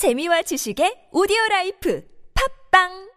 재미와 지식의 오디오 라이프. 팝빵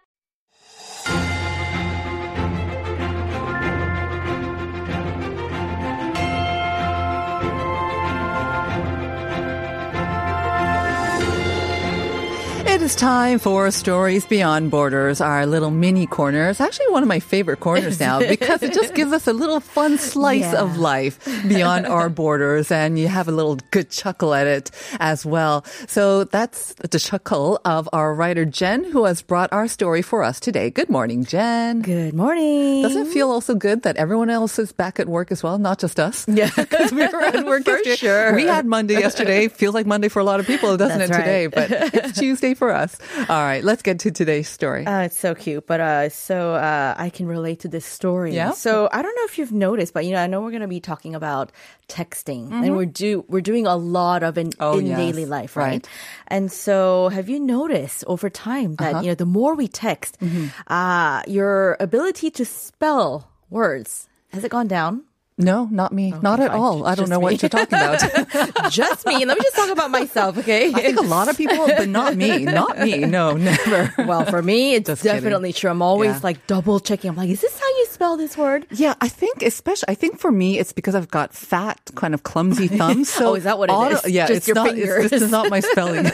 is time for Stories Beyond Borders, our little mini corner. It's actually one of my favorite corners now because it just gives us a little fun slice Yeah. of life beyond our borders and you have a little good chuckle at it as well. So that's the chuckle of our writer Jen who has brought our story for us today. Good morning, Jen. Good morning. Doesn't it feel also good that everyone else is back at work as well, not just us? Yeah. Because we were at work For yesterday. sure. We had Monday yesterday. Feels like Monday for a lot of people, doesn't That's it, today? But it's Tuesday for us. All right, let's get to today's story. Uh, it's so cute, but uh, so uh, I can relate to this story. Yeah? So I don't know if you've noticed, but you know, I know we're going to be talking about texting, and we're do we're doing a lot of in, Mm-hmm. Oh, in yes. daily life, right? Right. And so, have you noticed over time that Uh-huh. you know the more we text, Mm-hmm. uh, your ability to spell words has it gone down? No, not me. not at fine. all. I don't Just know me. what you're talking about. just me. Let me just talk about myself, okay? I think a lot of people, but not me. Not me. No, never. well, for me, it's Just kidding. definitely true. I'm always Yeah. like double checking. I'm like, is this how you spell this word? Yeah, I think especially I think for me it's because I've got fat, kind of clumsy thumbs. So Oh, is that what it is? Yeah, Just it's your not. fingers. It's, this is not my spelling.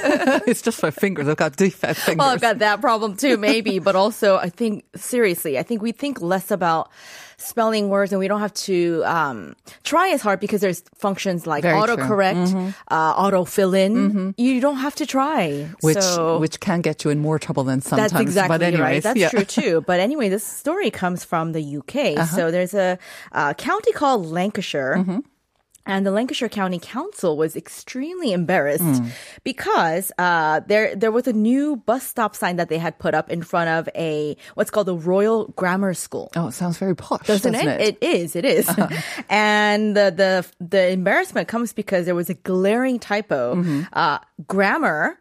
it's just my fingers. I've got defect fingers. Well, I've got that problem too, maybe. But also, I think, seriously, I think we think less about spelling words and we don't have to um, try as hard because there's functions like Very autocorrect, uh, auto fill in. You don't have to try. which so, which can get you in more trouble than sometimes. That's exactly but anyways, right. That's yeah. true too. But anyway, this story comes from the UK. So there's a, uh county called Lancashire. And the Lancashire County Council was extremely embarrassed because uh, there there was a new bus stop sign that they had put up in front of a what's called the Royal Grammar School. Oh, it sounds very posh, Doesn't, doesn't, it? It is. It is. and the, the the embarrassment comes because there was a glaring typo. Uh, grammar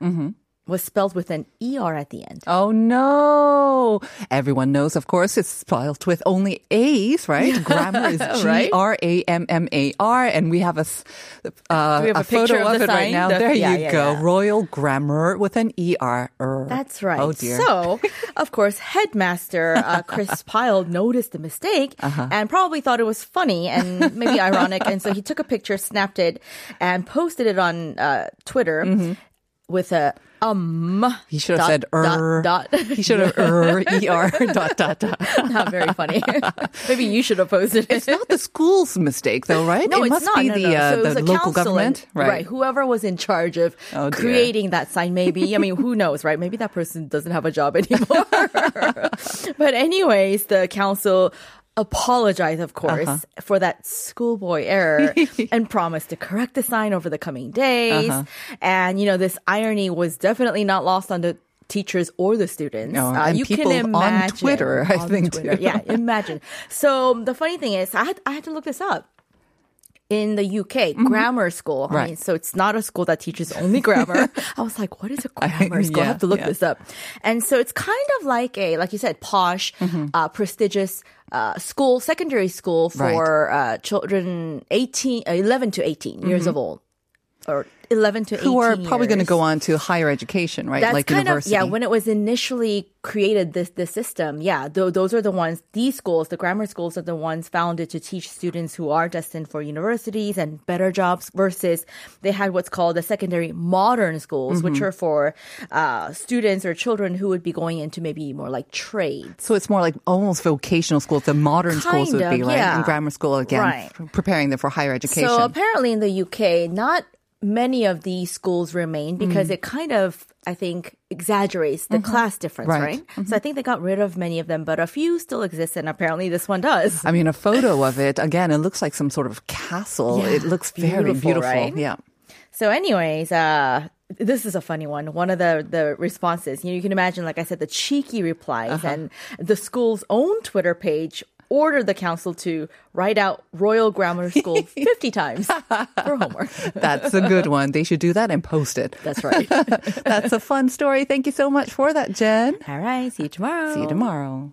was spelled with an er at the end. Oh no! Everyone knows, of course, it's spelled with only A's, right? Grammar is G. R A M M A R, and we have a, uh, we have a photo of of it right now. The- there yeah, you yeah, go. yeah. Royal Grammar with an E R. That's right. Oh dear. So, of course, headmaster uh, Chris Pyle noticed the mistake Uh-huh. and probably thought it was funny and maybe ironic. And so he took a picture, snapped it, and posted it on uh, Twitter with a um. He should have dot, said er. Dot, dot. He should have er E R dot dot dot. Not very funny. maybe you should have posted it. It's not the school's mistake, though, right? No, it it's must not. be no, the no. uh, So the local government, and- right? Whoever was in charge of Oh, creating that sign, maybe. I mean, who knows, right? Maybe that person doesn't have a job anymore. but anyways, the council apologized, of course, Uh-huh. for that schoolboy error and promise to correct the sign over the coming days. Uh-huh. And you know, this irony was definitely not lost on the teachers or the students. No, Uh, you can on imagine Twitter, I on think, Twitter. too. Yeah, imagine. So the funny thing is, I had I had to look this up in the UK, grammar school. I Mm-hmm. Right. mean, so it's not a school that teaches only grammar. I was like, what is a grammar school? I yeah, have to look yeah. this up. And so it's kind of like a, like you said, posh, Mm-hmm. uh, prestigious uh, school, secondary school for uh, children 18, uh, 11 to 18 years of old. Or 11 to 18. Who are probably going to go on to higher education, right? That's like kind university. of yeah. When it was initially created, this this system, yeah, th- those are the ones. These schools, the grammar schools, are the ones founded to teach students who are destined for universities and better jobs. Versus they had what's called the secondary modern schools, Mm-hmm. which are for uh, students or children who would be going into maybe more like trades. So it's more like almost vocational schools, the modern schools would Kind be, of, right? yeah. And grammar school again, Right. preparing them for higher education. So apparently in the UK, not many of these schools remain because Mm. it kind of, I think, exaggerates the class difference, Mm-hmm. Right. Mm-hmm. So I think they got rid of many of them, but a few still exist, and apparently this one does. I mean, a photo of it, again, it looks like some sort of castle. Yeah, it looks very beautiful, beautiful. right? Yeah. So, anyways, uh, this is a funny one. One of the the responses, you, know, you can imagine, like I said, the cheeky replies, Uh-huh. and the school's own Twitter page ordered the council to write out Royal Grammar School 50 times for homework. That's a good one. They should do that and post it. That's right. That's a fun story. Thank you so much for that, Jen. All right. See you tomorrow. See you tomorrow.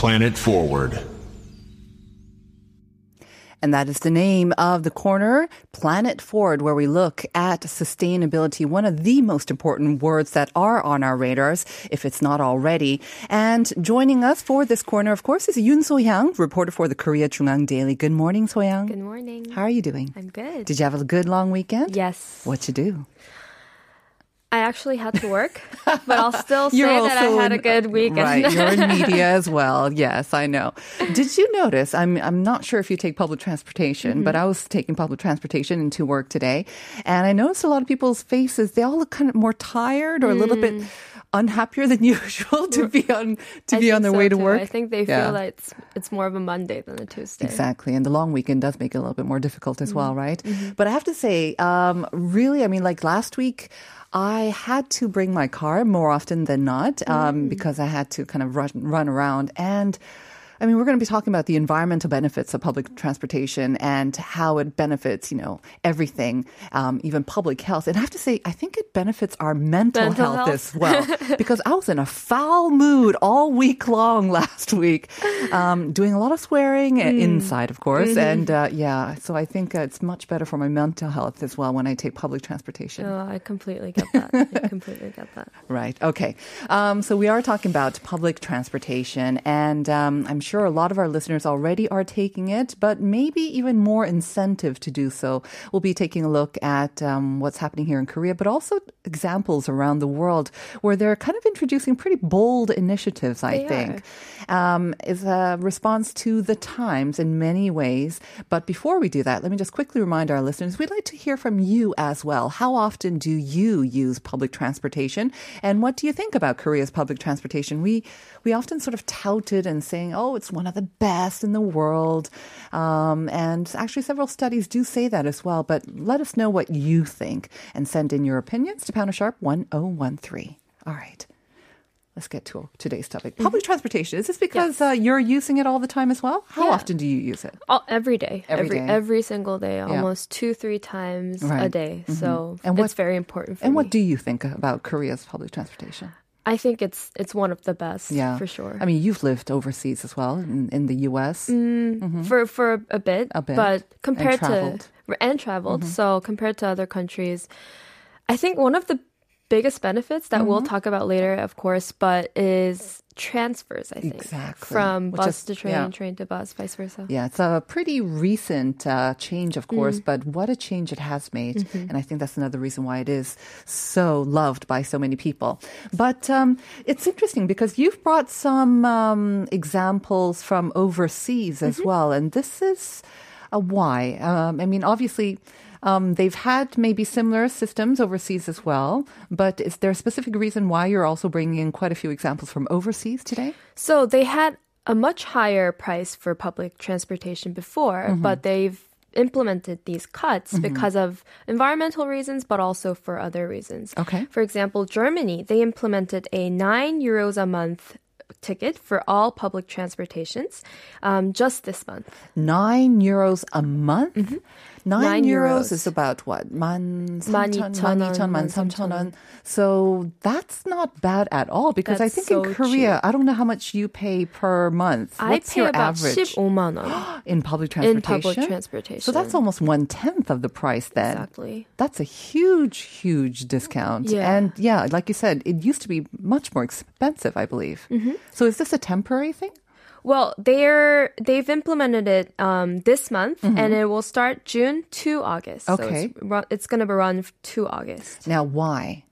Planet Forward. And that is the name of the corner, Planet Forward, where we look at sustainability, one of the most important words that are on our radars, if it's not already. And joining us for this corner, of course, is Yoon So-young, reporter for the Korea JoongAng Daily. Good morning, So-young. Good morning. How are you doing? I'm good. Did you have a good long weekend? Yes. What'd you do? I actually had to work, but I'll still say that I had a good weekend. Right, you're in media as well. Yes, I know. Did you notice? I'm I'm not sure if you take public transportation, Mm-hmm. but I was taking public transportation into work today, and I noticed a lot of people's faces. They all look kind of more tired or a little bit unhappier than usual to be on to Mm. I be on their so way to too. work. I think they Yeah. feel like it's, it's more of a Monday than a Tuesday. Exactly. And the long weekend does make it a little bit more difficult as well, Mm-hmm. right? But I have to say, um, really, I mean, like last week, I had to bring my car more often than not um, Mm. because I had to kind of run, run around. And I mean, we're going to be talking about the environmental benefits of public transportation and how it benefits, you know, everything, um, even public health. And I have to say, I think it benefits our mental, Mental health, health. as well because I was in a foul mood all week long last week, um, doing a lot of swearing Mm. inside, of course. Mm-hmm. And uh, yeah, so I think uh, it's much better for my mental health as well when I take public transportation. Oh, I completely get that. I completely get that. Right. Okay. Um, so we are talking about public transportation, and um, I'm sure a lot of our listeners already are taking it, but maybe even more incentive to do so. We'll be taking a look at um, what's happening here in Korea, but also examples around the world where they're kind of introducing pretty bold initiatives. I They think um, is a response to the times in many ways. But before we do that, let me just quickly remind our listeners we'd like to hear from you as well. How often do you use public transportation? And what do you think about Korea's public transportation? We we often sort of tout it and saying, oh, it's one of the best in the world. Um, and actually, several studies do say that as well. But let us know what you think and send in your opinions to Pounder Sharp 1013. All right. Let's get to today's topic. Public transportation. Is this because uh, you're using it all the time as well? How Yeah. often do you use it? All, every day. Every every day. every single day. Almost two, three times a Right. day. So And what- it's very important for you. And me. what do you think about Korea's public transportation? I think it's it's one of the best Yeah, for sure. I mean, you've lived overseas as well in, in the U.S. for for a bit, A bit. but compared traveled. Mm-hmm. to and traveled, so compared to other countries, I think one of the biggest benefits that we'll Mm-hmm. talk about later, of course, but is transfers. I think Exactly. from Which bus is- to train, yeah. train to bus, vice versa. Yeah, it's a pretty recent uh, change, of course, Mm. but what a change it has made. Mm-hmm. And I think that's another reason why it is so loved by so many people. But um, it's interesting because you've brought some um, examples from overseas as Mm-hmm. well. And this is a why. Um, I mean, obviously. Um, they've had maybe similar systems overseas as well, but is there a specific reason why you're also bringing in quite a few examples from overseas today? So they had a much higher price for public transportation before, Mm-hmm. but they've implemented these cuts because of environmental reasons, but also for other reasons. Okay. For example, Germany, they implemented a nine euros a month ticket for all public transportations um, just this month. nine euros a month. Mm-hmm. Nine, nine euros, euros is about what? Man, 12,000, man, So that's not bad at all because that's I think so in Korea, cheap. I don't know how much you pay per month. I What's pay your about average? Oh, in public transportation? In public transportation. So that's almost one tenth of the price then. Exactly. That's a huge, huge discount. Yeah. And yeah, like you said, it used to be much more expensive, I believe. Mm-hmm. So is this a temporary thing? Well, they're they've implemented it um, this month, and it will start June to August. So Mm-hmm. Okay. it's, it's going to be run to August. Now, why?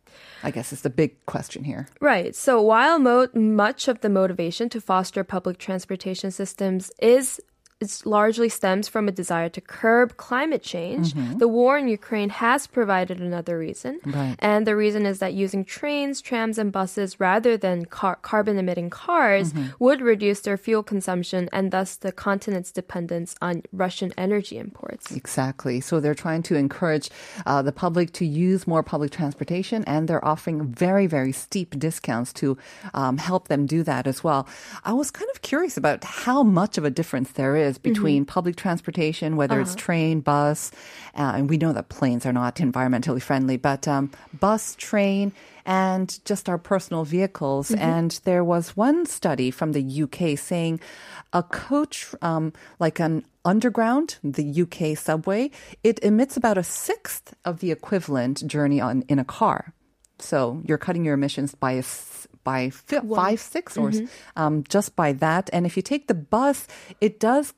I guess is the big question here. Right. So while mo- much of the motivation to foster public transportation systems is it largely stems from a desire to curb climate change. The war in Ukraine has provided another reason. Right. And the reason is that using trains, trams, and buses rather than car- carbon emitting cars would reduce their fuel consumption and thus the continent's dependence on Russian energy imports. Exactly. So they're trying to encourage uh, the public to use more public transportation, and they're offering very, very steep discounts to um, help them do that as well. I was kind of curious about how much of a difference there is between public transportation, whether it's train, bus, uh, and we know that planes are not environmentally friendly, but um, bus, train, and just our personal vehicles. And there was one study from the UK saying a coach, um, like an underground, the UK subway, it emits about a sixth of the equivalent journey on in a car. So you're cutting your emissions by a by fi- five, six, or s- um, just by that. And if you take the bus, it does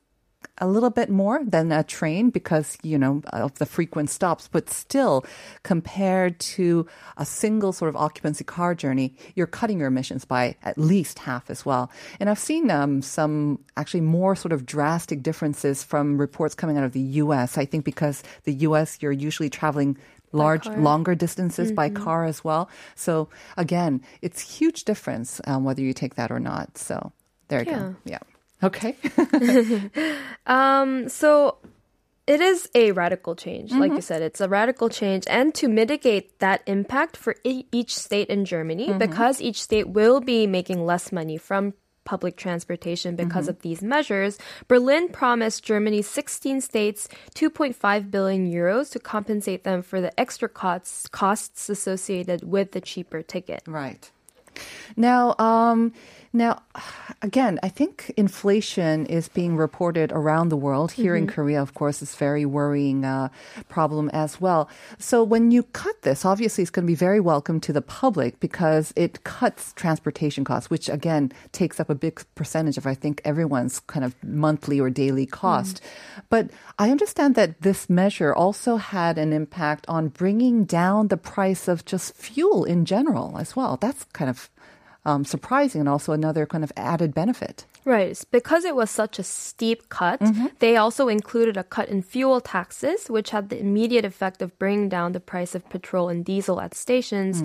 a little bit more than a train because you know of the frequent stops. But still compared to a single sort of occupancy car journey you're cutting your emissions by at least half as well. And i've seen um, some actually more sort of drastic differences from reports coming out of the us i think because the us you're usually traveling large longer distances by car as well. So again it's huge difference um, whether you take that or not. So there you go. Yeah. Okay. Um, so it is a radical change, like you said. It's a radical change, and to mitigate that impact for e- each state in Germany, because each state will be making less money from public transportation because of these measures, Berlin promised Germany's 16 states 2.5 billion euros to compensate them for the extra costs costs associated with the cheaper ticket. Right. Now, um, now, again, I think inflation is being reported around the world. Here in Korea, of course, it's a very worrying uh, problem as well. So when you cut this, obviously it's going to be very welcome to the public because it cuts transportation costs, which again takes up a big percentage of, I think, everyone's kind of monthly or daily cost. But I understand that this measure also had an impact on bringing down the price of just fuel in general as well. That's kind of um, surprising and also another kind of added benefit. Right. Because it was such a steep cut, they also included a cut in fuel taxes, which had the immediate effect of bringing down the price of petrol and diesel at stations.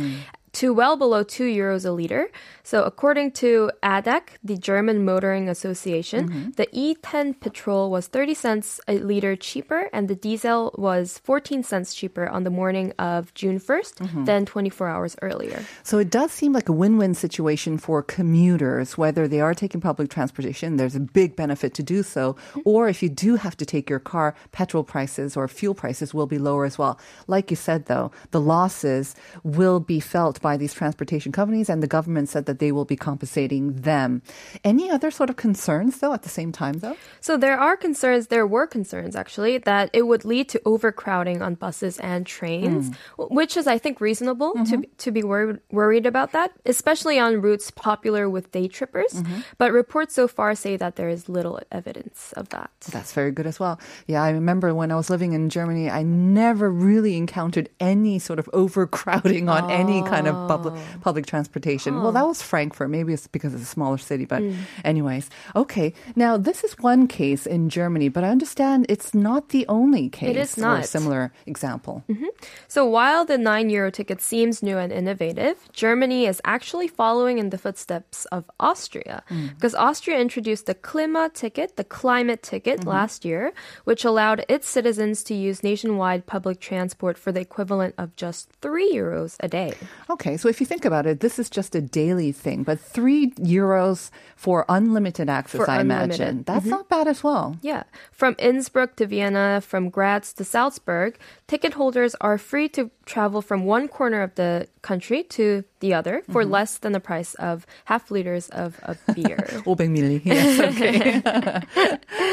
To well below two euros a liter. So, according to ADAC, the German Motoring Association, mm-hmm. the E10 petrol was 30 cents a liter cheaper, and the diesel was 14 cents cheaper on the morning of June 1st mm-hmm. than 24 hours earlier. So it does seem like a win-win situation for commuters, whether they are taking public transportation, there's a big benefit to do so, or if you do have to take your car, petrol prices or fuel prices will be lower as well. Like you said though, the losses will be felt by these transportation companies and the government said that they will be compensating them. Any other sort of concerns though at the same time though? So there are concerns, there were concerns actually, that it would lead to overcrowding on buses and trains, hmm. w- which is, I think, reasonable to, mm-hmm. to be worried, worried about that, especially on routes popular with day trippers. Mm-hmm. But reports so far say that there is little evidence of that. That's very good as well. Yeah, I remember when I was living in Germany, I never really encountered any sort of overcrowding on any kind of public oh. public transportation. Well, that was Frankfurt. Maybe it's because it's a smaller city, but mm. anyways. Okay. Now, this is one case in Germany, but I understand it's not the only case is or a not. similar example. Mm-hmm. So while the 9 euro ticket seems new and innovative, Germany is actually following in the footsteps of Austria. Mm. Because Austria introduced the Klima ticket, the climate ticket, mm-hmm. last year, which allowed its citizens to use nationwide public transport for the equivalent of just 3 euros a day. Okay, so if you think about it, this is just a daily thing, but three euros for unlimited access, For I unlimited. imagine. That's mm-hmm. not bad as well. Yeah. From Innsbruck to Vienna, from Graz to Salzburg, ticket holders are free to travel from one corner of the country to the other for mm-hmm. less than the price of half liters of a beer. 500 milli. Yes, okay.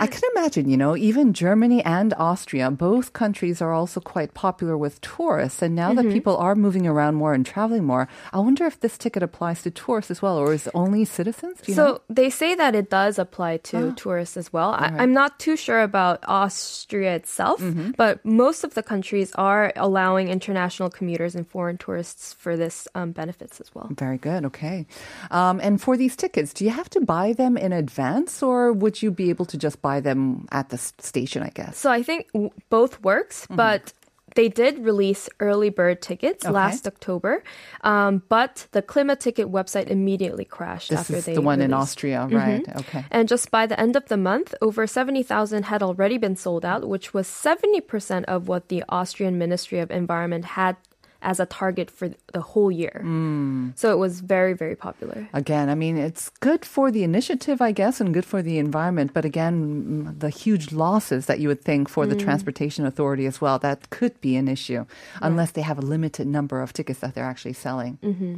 I can imagine, you know, even Germany and Austria, both countries are also quite popular with tourists. And now that people are moving around more and traveling more, I wonder if this ticket applies to tourists as well, or is it only citizens? So know? they say that it does apply to tourists as well. I, I'm not too sure about Austria itself, but most of the countries are allowing international commuters and foreign tourists for this um, benefits as well. Very good. Okay. Um, and for these tickets, do you have to buy them in advance or would you be able to just buy them at the station, I guess? So I think w- both works, Mm-hmm. but they did release early bird tickets Okay. last October, um, but the Klima ticket website immediately crashed This after is they the one in released. Austria, Mhm. right? Okay. And just by the end of the month, over 70,000 had already been sold out, which was 70% of what the Austrian Ministry of Environment had as a target for the whole year. Mm. So it was very, very popular. Again, I mean, it's good for the initiative, I guess, and good for the environment. But again, the huge losses that you would think for the Mm. Transportation Authority as well, that could be an issue unless they have a limited number of tickets that they're actually selling. Mm-hmm.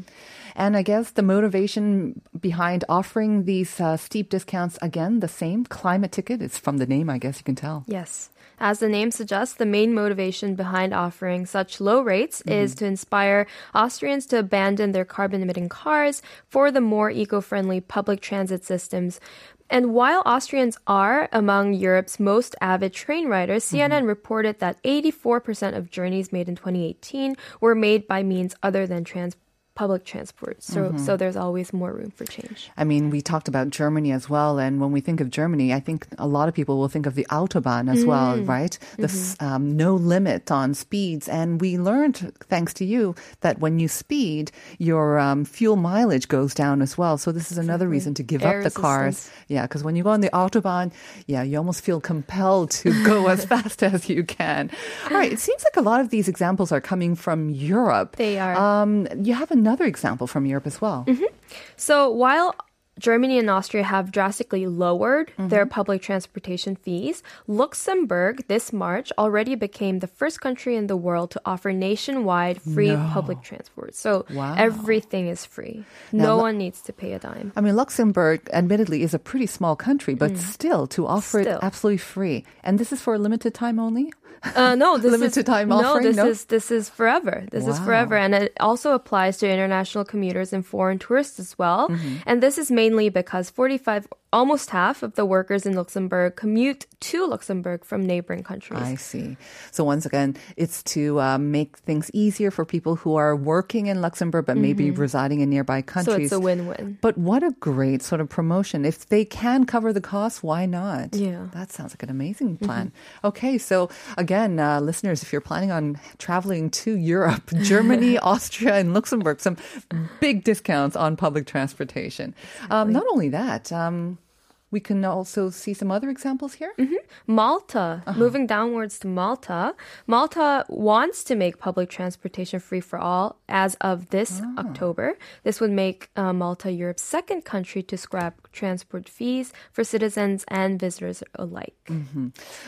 And I guess the motivation behind offering these uh, steep discounts, again, the same climate ticket. It's from the name, I guess you can tell. Yes. As the name suggests, the main motivation behind offering such low rates mm-hmm. is to inspire Austrians to abandon their carbon emitting cars for the more eco friendly public transit systems. And while Austrians are among Europe's most avid train riders, mm-hmm. CNN reported that 84% of journeys made in 2018 were made by means other than trans- public transport. So, so there's always more room for change. I mean, we talked about Germany as well, and when we think of Germany, I think a lot of people will think of the autobahn as well, Mm. right? The s um, no limit on speeds, and we learned, thanks to you, that when you speed, your um, fuel mileage goes down as well. So this is another reason to give Air up the cars. Yeah, because when you go on the autobahn, yeah, you almost feel compelled to go as fast as you can. All right, it seems like a lot of these examples are coming from Europe. They are. Um, you have another example from Europe as well. So while Germany and Austria have drastically lowered Mm-hmm. their public transportation fees. Luxembourg this March already became the first country in the world to offer nationwide free No. public transport. So Wow. everything is free. Now, no one needs to pay a dime. I mean, Luxembourg, admittedly, is a pretty small country, but still, to offer Mm. Still. it absolutely free. And this is for a limited time only? Uh, no, this Limited is time no, this No? is this is forever. This is forever, and it also applies to international commuters and foreign tourists as well. Mm-hmm. And this is mainly because 45, almost half of the workers in Luxembourg commute to Luxembourg from neighboring countries. I see. So once again, it's to um, make things easier for people who are working in Luxembourg but maybe residing in nearby Mm-hmm. so countries. it's a win-win. But what a great sort of promotion. If they can cover the cost, why not? Yeah. That sounds like an amazing plan. Okay, so again, uh, listeners, if you're planning on traveling to Europe, Germany, Austria, and Luxembourg, some big discounts on public transportation. Um, not only that, um, we can also see some other examples here. Malta, Uh-huh. moving downwards to Malta. Malta wants to make public transportation free for all as of this Ah. October. This would make uh, Malta Europe's second country to scrap transport fees for citizens and visitors alike.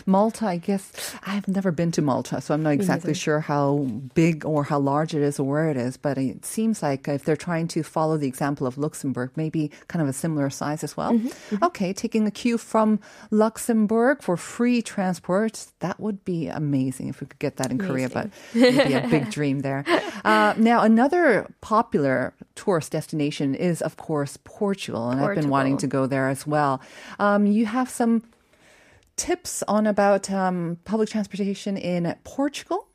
Malta, I guess I've never been to Malta, so I'm not exactly sure how big or how large it is or where it is. But it seems like if they're trying to follow the example of Luxembourg, maybe kind of a similar size as well. Okay, taking a cue from Luxembourg for free transport, that would be amazing if we could get that in Korea. But it'd be a big dream there. Uh, now, another popular tourist destination is, of course, Portugal, and I've been wanting to go there as well. Um, you have some tips on about um, public transportation in Portugal?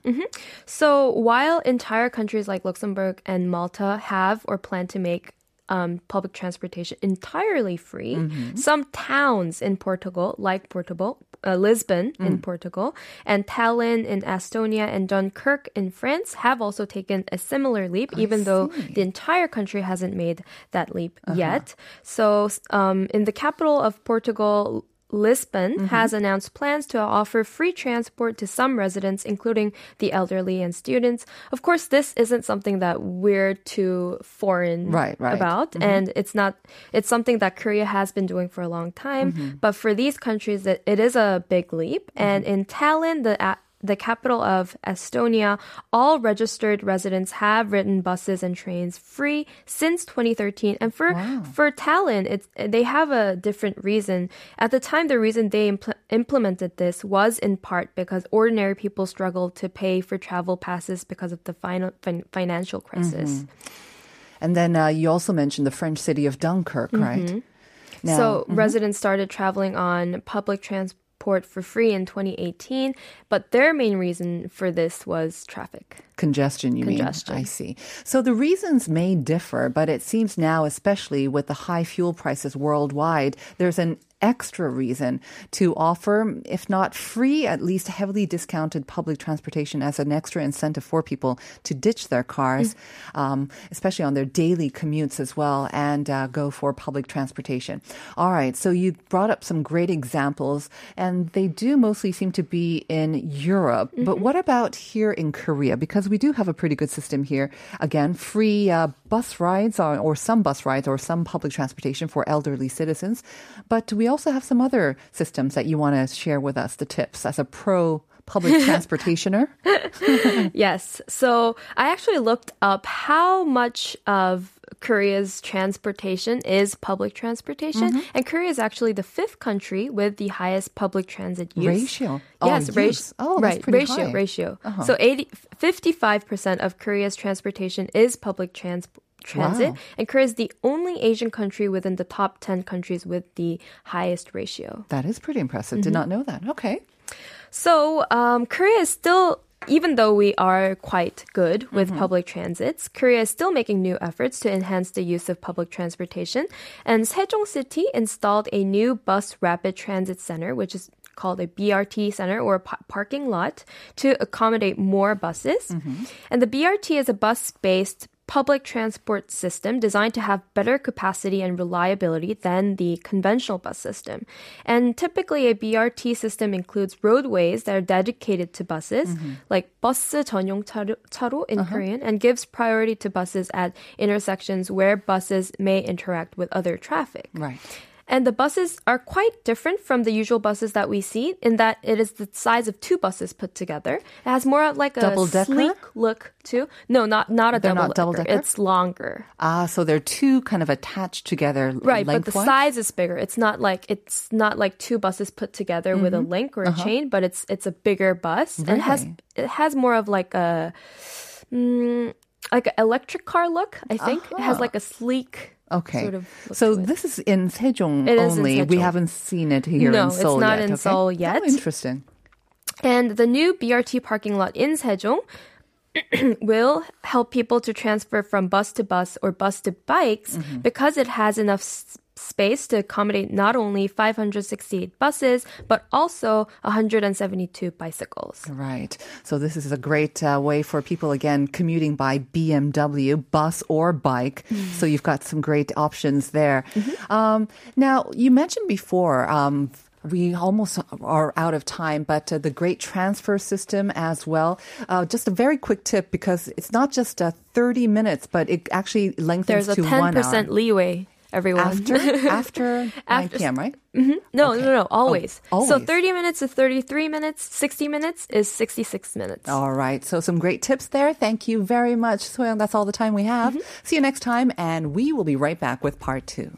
So while entire countries like Luxembourg and Malta have or plan to make um, public transportation entirely free, some towns in Portugal, like Portugal, uh, Lisbon in Portugal, and Tallinn in Estonia, and Dunkirk in France have also taken a similar leap, even though the entire country hasn't made that leap yet. So um, in the capital of Portugal, Lisbon mm-hmm. has announced plans to offer free transport to some residents, including the elderly and students. Of course, this isn't something that we're too foreign Right, right. about, mm-hmm. and it's not. It's something that Korea has been doing for a long time. Mm-hmm. But for these countries, it, it is a big leap. And in Tallinn, the the capital of Estonia, all registered residents have ridden buses and trains free since 2013. And for for Tallinn, it's they have a different reason. At the time, the reason they impl- implemented this was in part because ordinary people struggled to pay for travel passes because of the fin- fin- financial crisis. Mm-hmm. And then uh, you also mentioned the French city of Dunkirk, mm-hmm. right? Now- So residents started traveling on public trans- port for free in 2018, but their main reason for this was traffic. Congestion, you Congestion. mean? I see. So the reasons may differ, but it seems now, especially with the high fuel prices worldwide, there's an extra reason to offer, if not free, at least heavily discounted public transportation as an extra incentive for people to ditch their cars, um, especially on their daily commutes as well, and uh, go for public transportation. All right, so you brought up some great examples, and they do mostly seem to be in Europe. But what about here in Korea? Because we do have a pretty good system here. Again, free uh, bus rides or, or some bus rides or some public transportation for elderly citizens. But we also have some other systems that you want to share with us, the tips as a pro public transportationer. Yes. So I actually looked up how much of Korea's transportation is public transportation. Mm-hmm. And Korea is actually the fifth country with the highest public transit use. Ratio. Oh, Yes, use. ratio. Oh, right. ratio, high. Uh-huh. ratio. So 80, 55% of Korea's transportation is public trans- transit. Wow. And Korea is the only Asian country within the top 10 countries with the highest ratio. That is pretty impressive. Mm-hmm. Did not know that. Okay. So um, Korea is still, even though we are quite good with Mm-hmm. public transits, Korea is still making new efforts to enhance the use of public transportation. And Sejong City installed a new bus rapid transit center, which is called a BRT center or a parking lot to accommodate more buses. Mm-hmm. And the BRT is a bus-based public transport system designed to have better capacity and reliability than the conventional bus system. And typically a BRT system includes roadways that are dedicated to buses, like 버스 전용 차로, 차로 in Korean, and gives priority to buses at intersections where buses may interact with other traffic. Right. And the buses are quite different from the usual buses that we see in that it is the size of two buses put together. It has more of like a Double-decker? sleek look too. No, not not a They're double not double-decker? It's longer. Ah, so they're two kind of attached together Right, but the size is bigger. It's not like it's not like two buses put together with a link or a chain, but it's it's a bigger bus and it has it has more of like a mm, like an electric car look. I think it has uh-huh. like a sleek Okay. sort of so this is in Sejong It is in only. We haven't seen it here No, in it's not yet. in okay? Seoul yet. Oh, interesting. And the new BRT parking lot in Sejong will help people to transfer from bus to bus or bus to bikes Mm-hmm. because it has enough s- space to accommodate not only 568 buses but also 172 bicycles. Right. So this is a great uh, way for people again commuting by BMW, bus or bike. Mm-hmm. So you've got some great options there. Um, now you mentioned before. Um, we almost are out of time, but uh, the great transfer system as well. Uh, just a very quick tip because it's not just uh, 30 minutes, but it actually lengthens There's a to one hour. 10% leeway, everyone. After after 9 p.m. right? no, no, no, always. Oh, So 30 minutes is 33 minutes, 60 minutes is 66 minutes. All right. So some great tips there. Thank you very much. So that's all the time we have. See you next time, and we will be right back with part two.